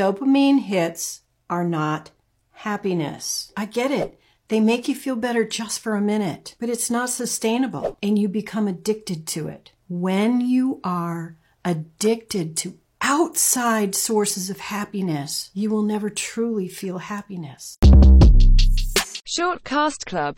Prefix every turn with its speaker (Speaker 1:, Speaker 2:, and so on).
Speaker 1: Dopamine hits are not happiness. I get it. They make you feel better just for a minute, but it's not sustainable and you become addicted to it. When you are addicted to outside sources of happiness, you will never truly feel happiness.
Speaker 2: Shortcast Club